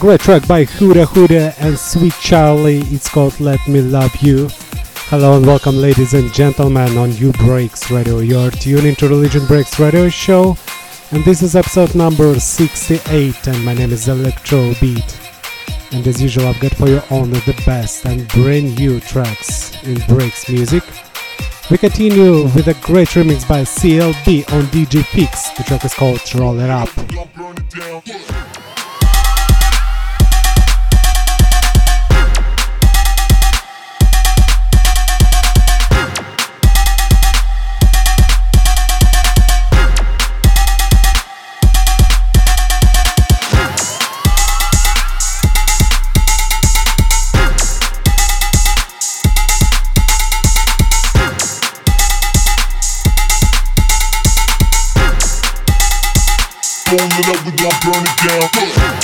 great track by Huda Huda and Sweet Charlie. It's called Let Me Love You. Hello and welcome, ladies and gentlemen, on Nubreaks Radio. You're tuned into Religion Breaks Radio Show, and this is episode number 68. And my name is ElectroBiT. And as usual, I've got for you only the best and brand new tracks in breaks music. We continue with a great remix by CLB on DJ Fix. The track is called Roll It Up. It up, we gon' burn it down.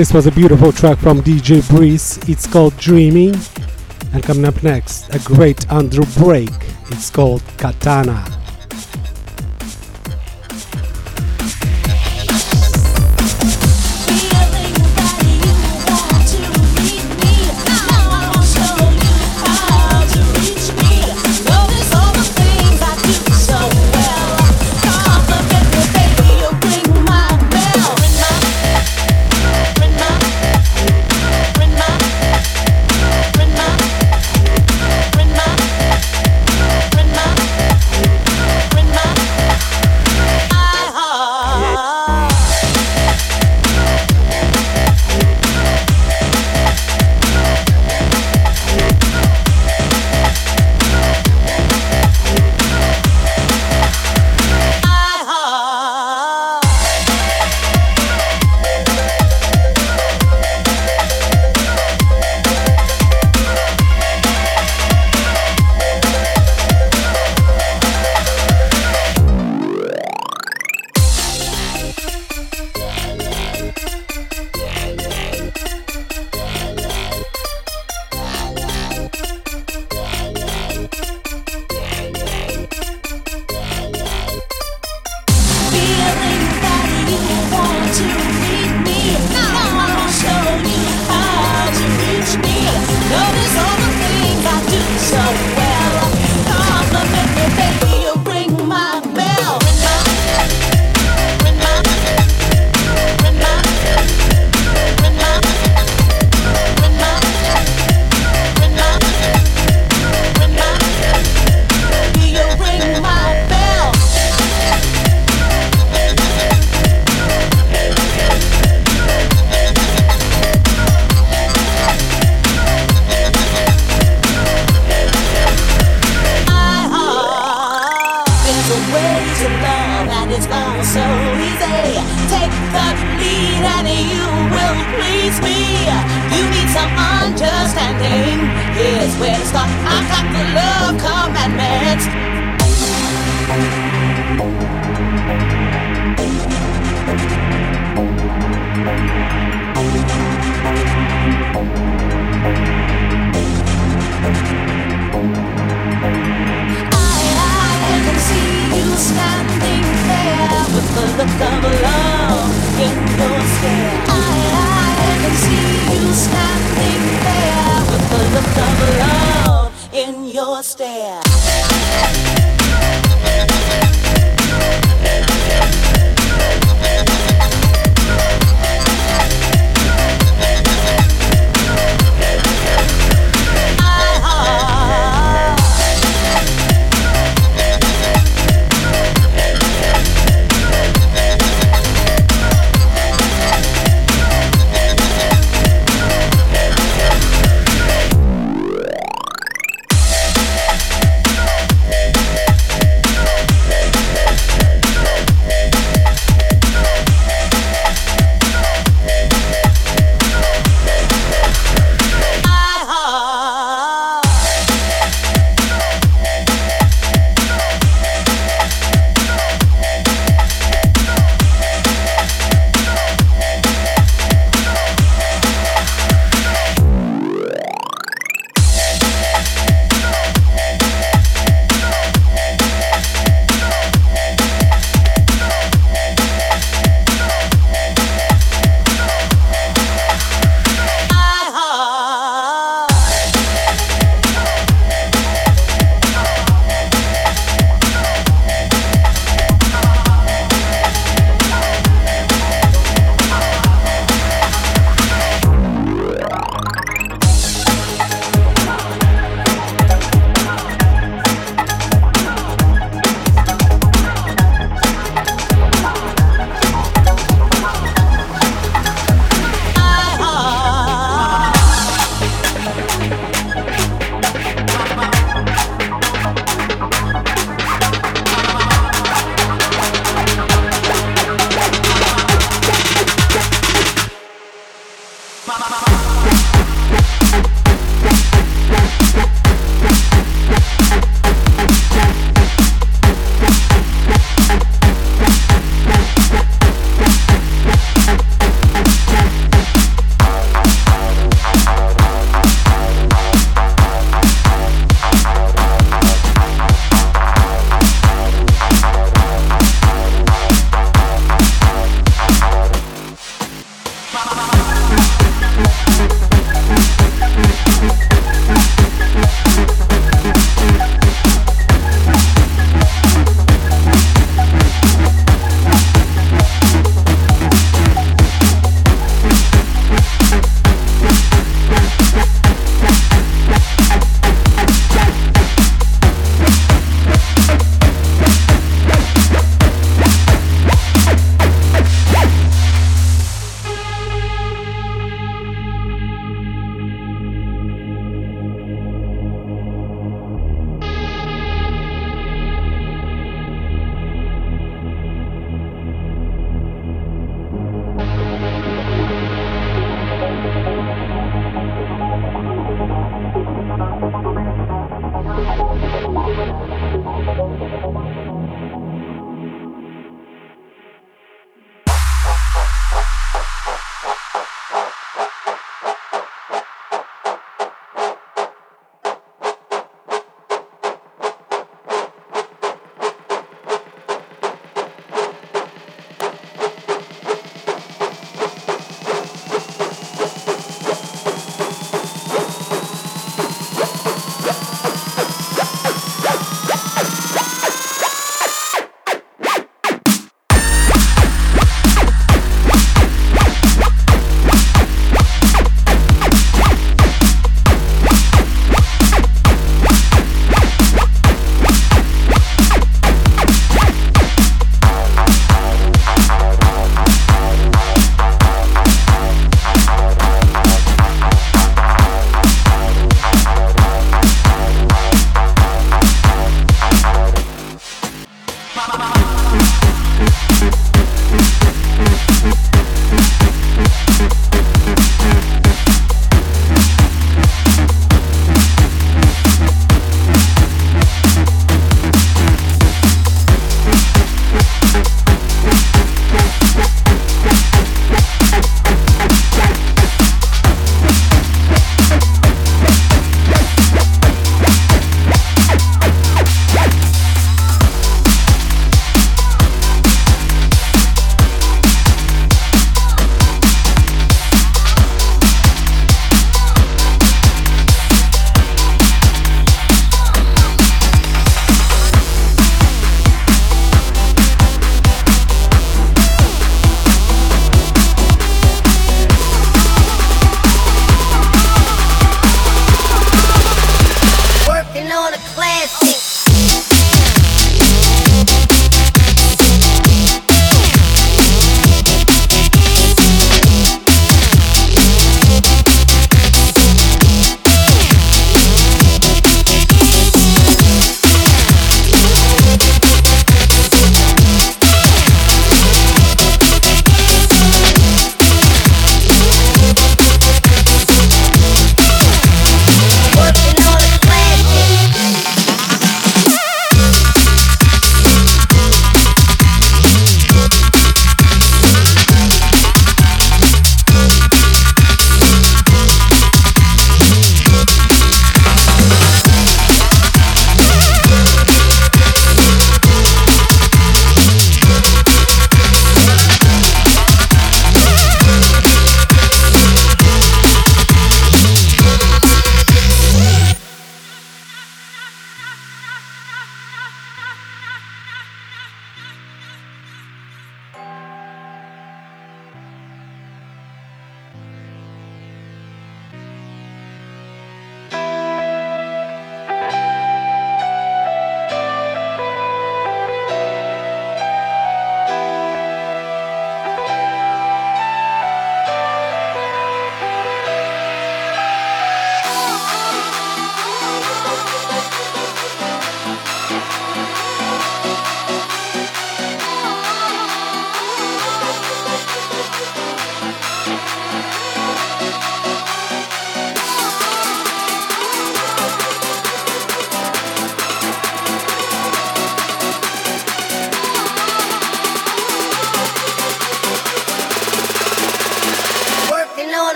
This was a beautiful track from DJ Breeze. It's called Dreaming. And coming up next, a great Andrew break. It's called Katana.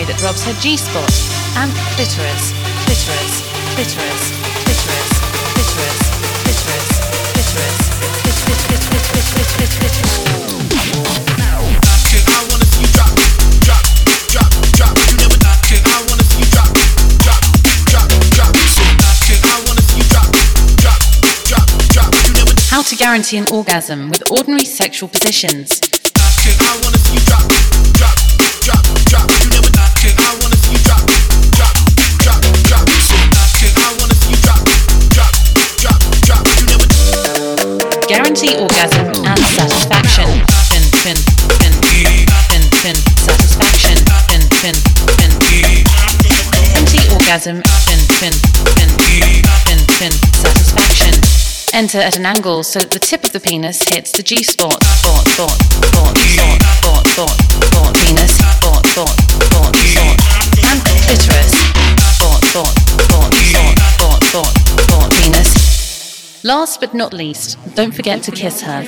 Way that rubs her G-spot and clitoris, clitoris, clitoris, clitoris, clitoris, clitoris, clitoris, clitoris. How to guarantee an orgasm with ordinary sexual positions. Guarantee orgasm and satisfaction. Fin, fin, fin, fin, fin, satisfaction. Fin, fin, fin. Orgasm. Fin, fin, fin, fin, fin, satisfaction. Enter at an angle so that the tip of the penis hits the G spot. Spot, spot, spot, spot, spot, spot, spot, penis, spot, spot, Last but not least, don't forget to kiss her.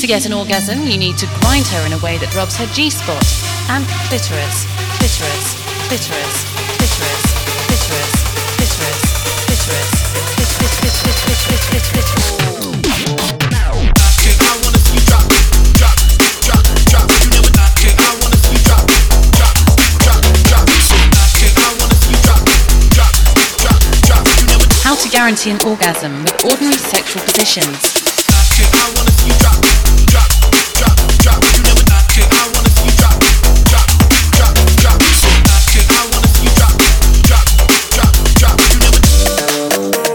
To get an orgasm, you need to grind her in a way that rubs her G-spot and clitoris, clitoris, clitoris, clitoris, guarantee an orgasm with ordinary sexual positions.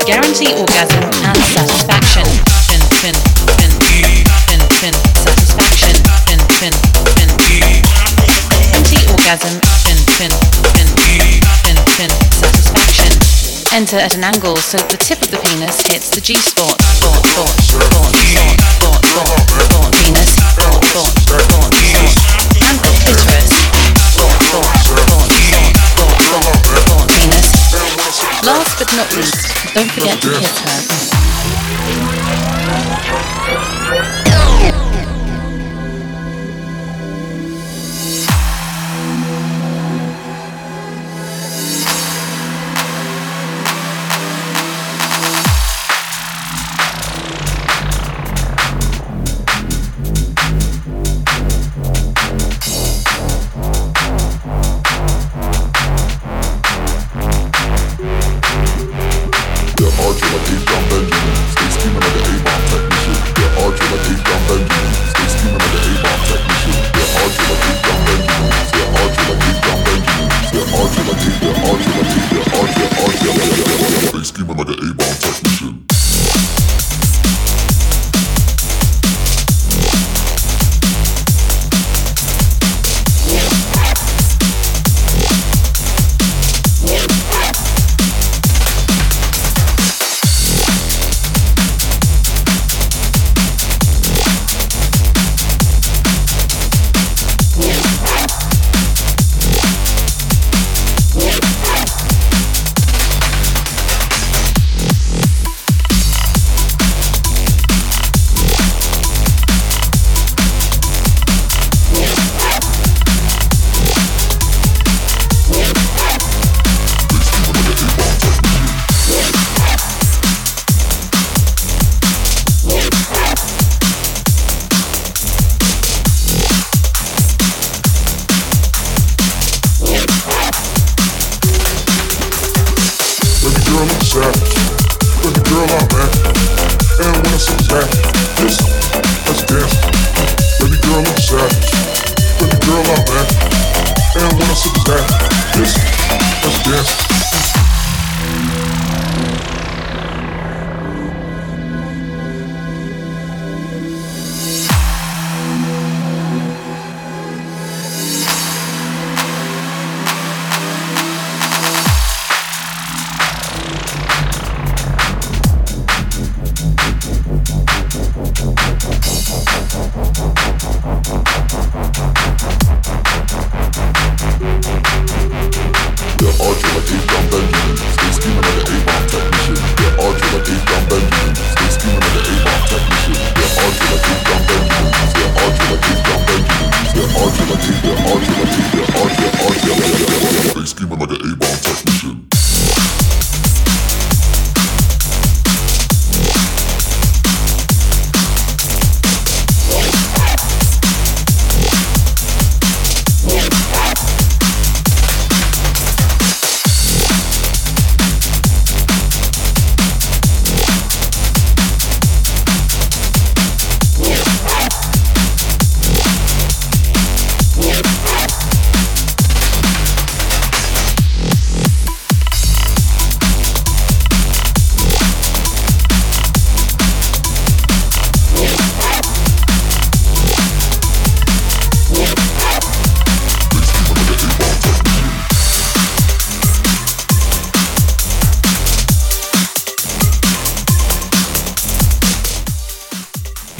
Guarantee orgasm and satisfaction. Fin, fin, fin, fin, fin, satisfaction. Fin, fin, fin. Guarantee orgasm. Fin, fin, fin, fin, fin, satisfaction. Enter at an angle so that the tip of the penis hits the G spot. Spot, spot, spot, spot, spot, not least, don't forget to hit her.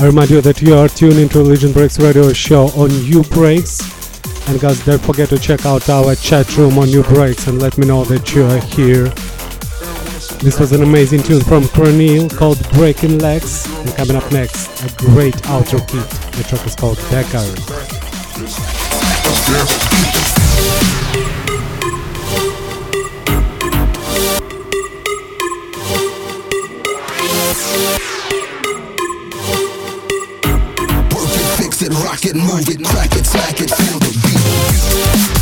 I remind you that you are tuned into Religion Breaks radio show on Nubreaks. And guys, don't forget to check out our chat room on Nubreaks and let me know that you are here. This was an amazing tune from Cornel called Breaking Legs. And coming up next, a great outro kit. The track is called Decker. Rock it, move it, crack it, smack it, feel the beat.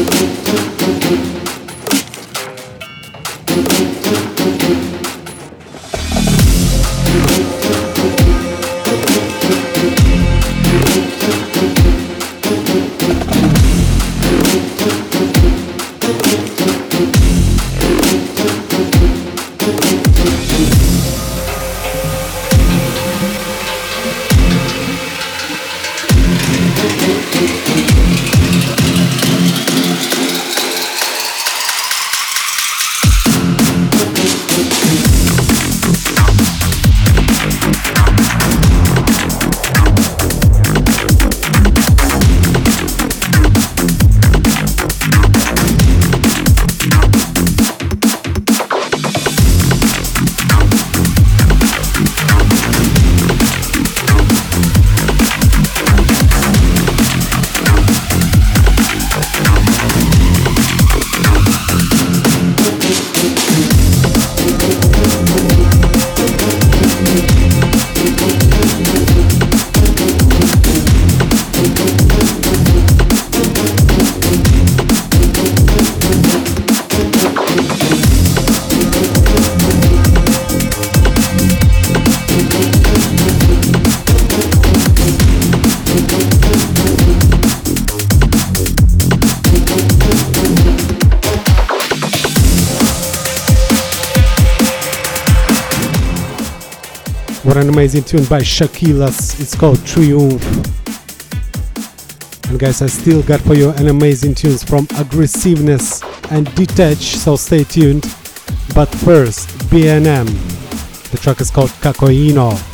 An amazing tune by Shakilas. It's called Triumph. And guys, I still got for you an amazing tunes from Aggressiveness and Detach, so stay tuned. But first, BNM. The track is called Cacoino.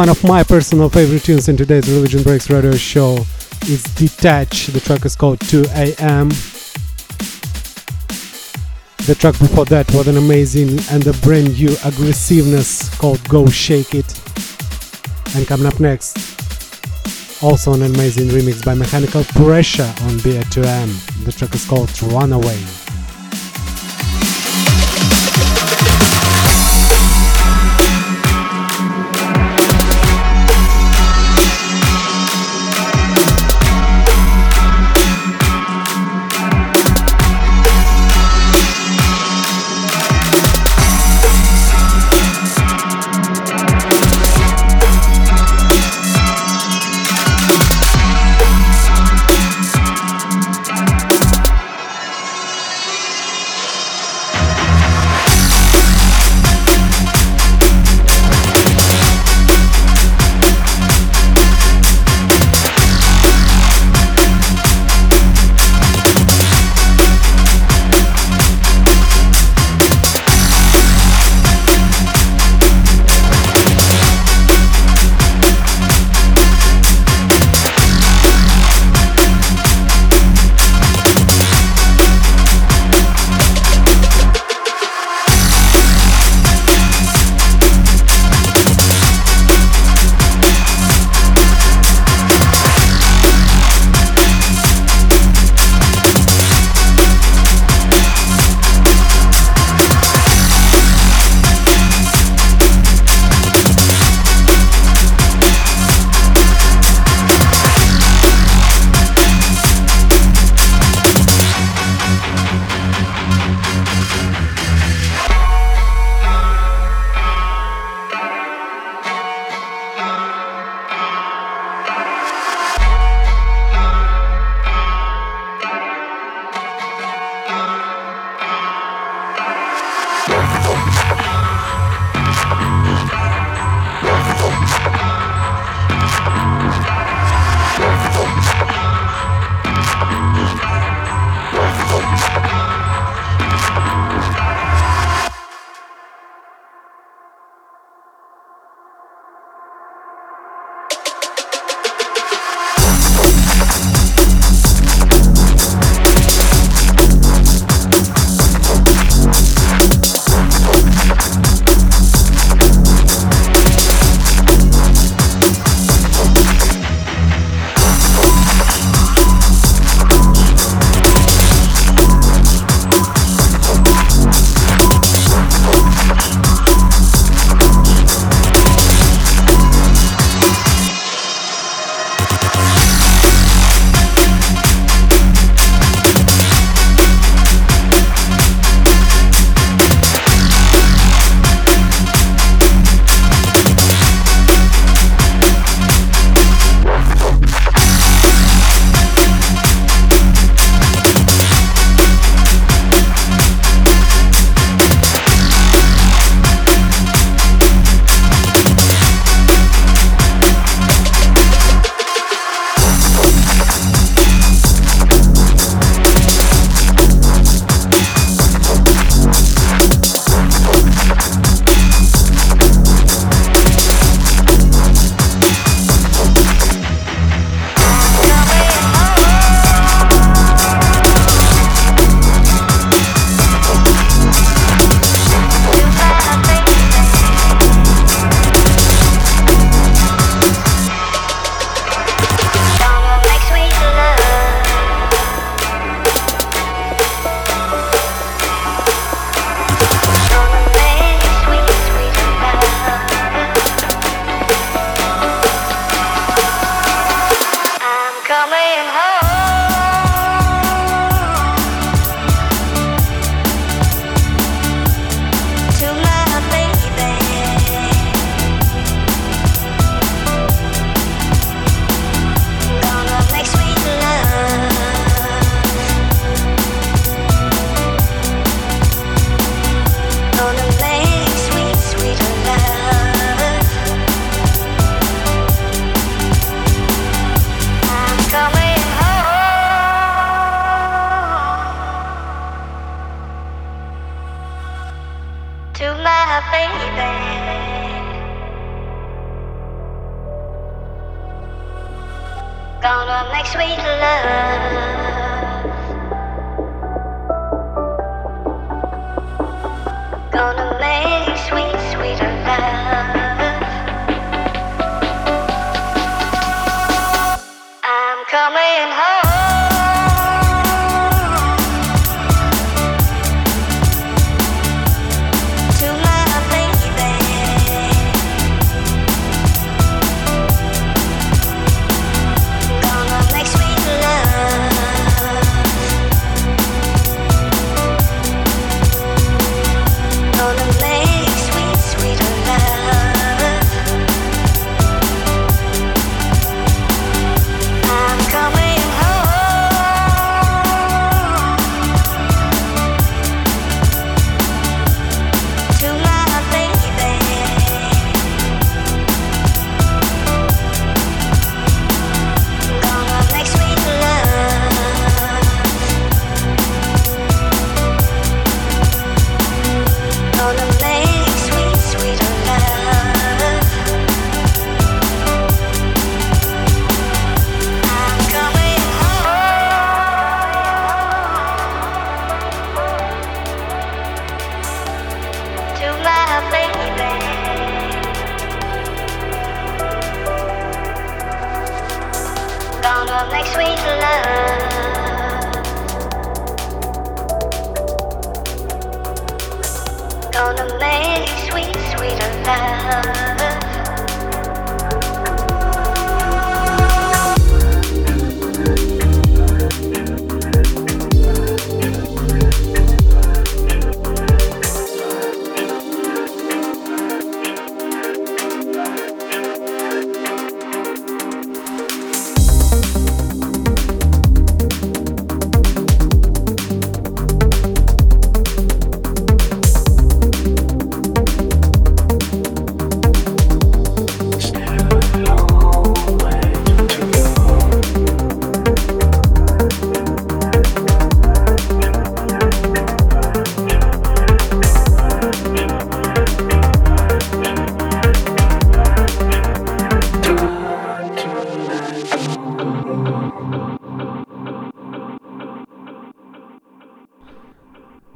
One of my personal favorite tunes in today's Religion Breaks radio show is Detach. The track is called 2 AM. The track before that was an amazing and a brand new aggressiveness called Go Shake It. And coming up next, also an amazing remix by Mechanical Pressure on BA2M. The track is called Runaway.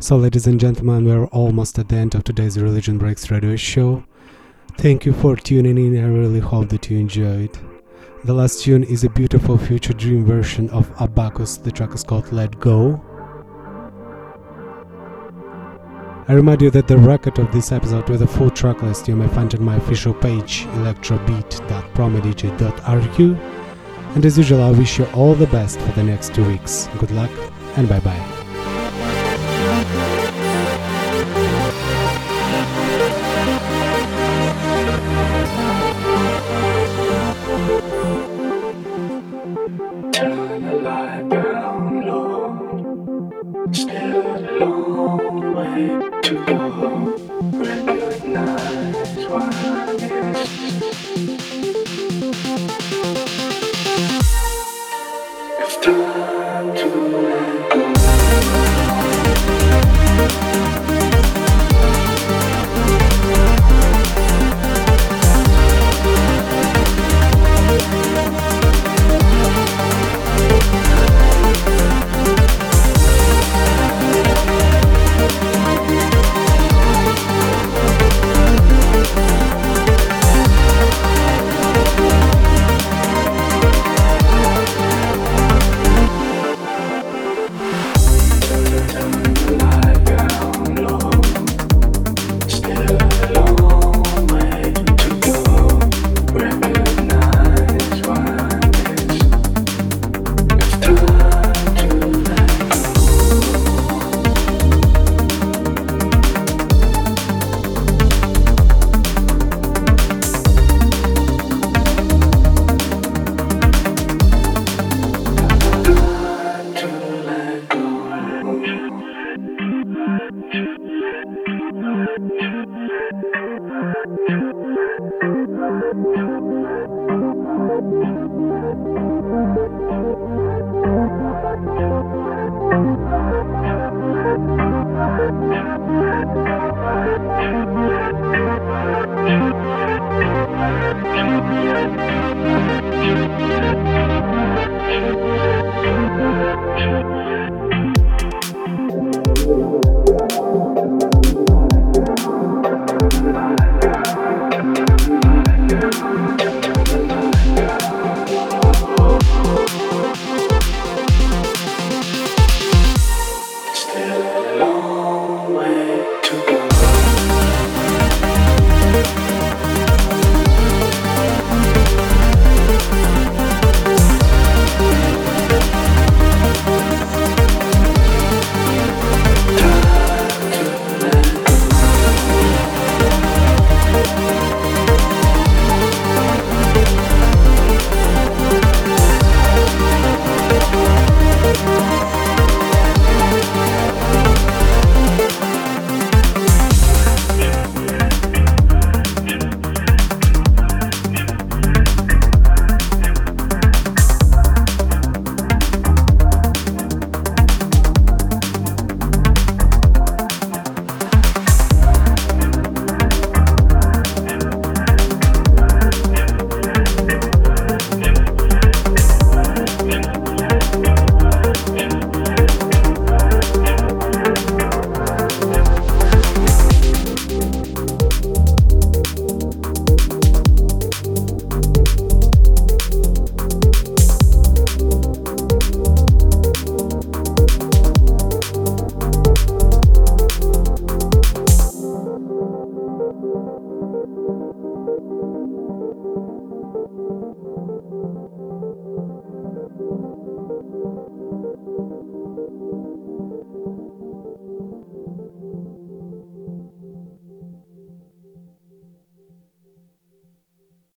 So, ladies and gentlemen, we're almost at the end of today's Religion Breaks radio show. Thank you for tuning in. I really hope that you enjoyed. The last tune is a beautiful future dream version of Abacus. The track is called Let Go. I remind you that the record of this episode with a full track list you may find on my official page electrobit.promodj.ru. And as usual, I wish you all the best for the next two weeks. Good luck and bye bye.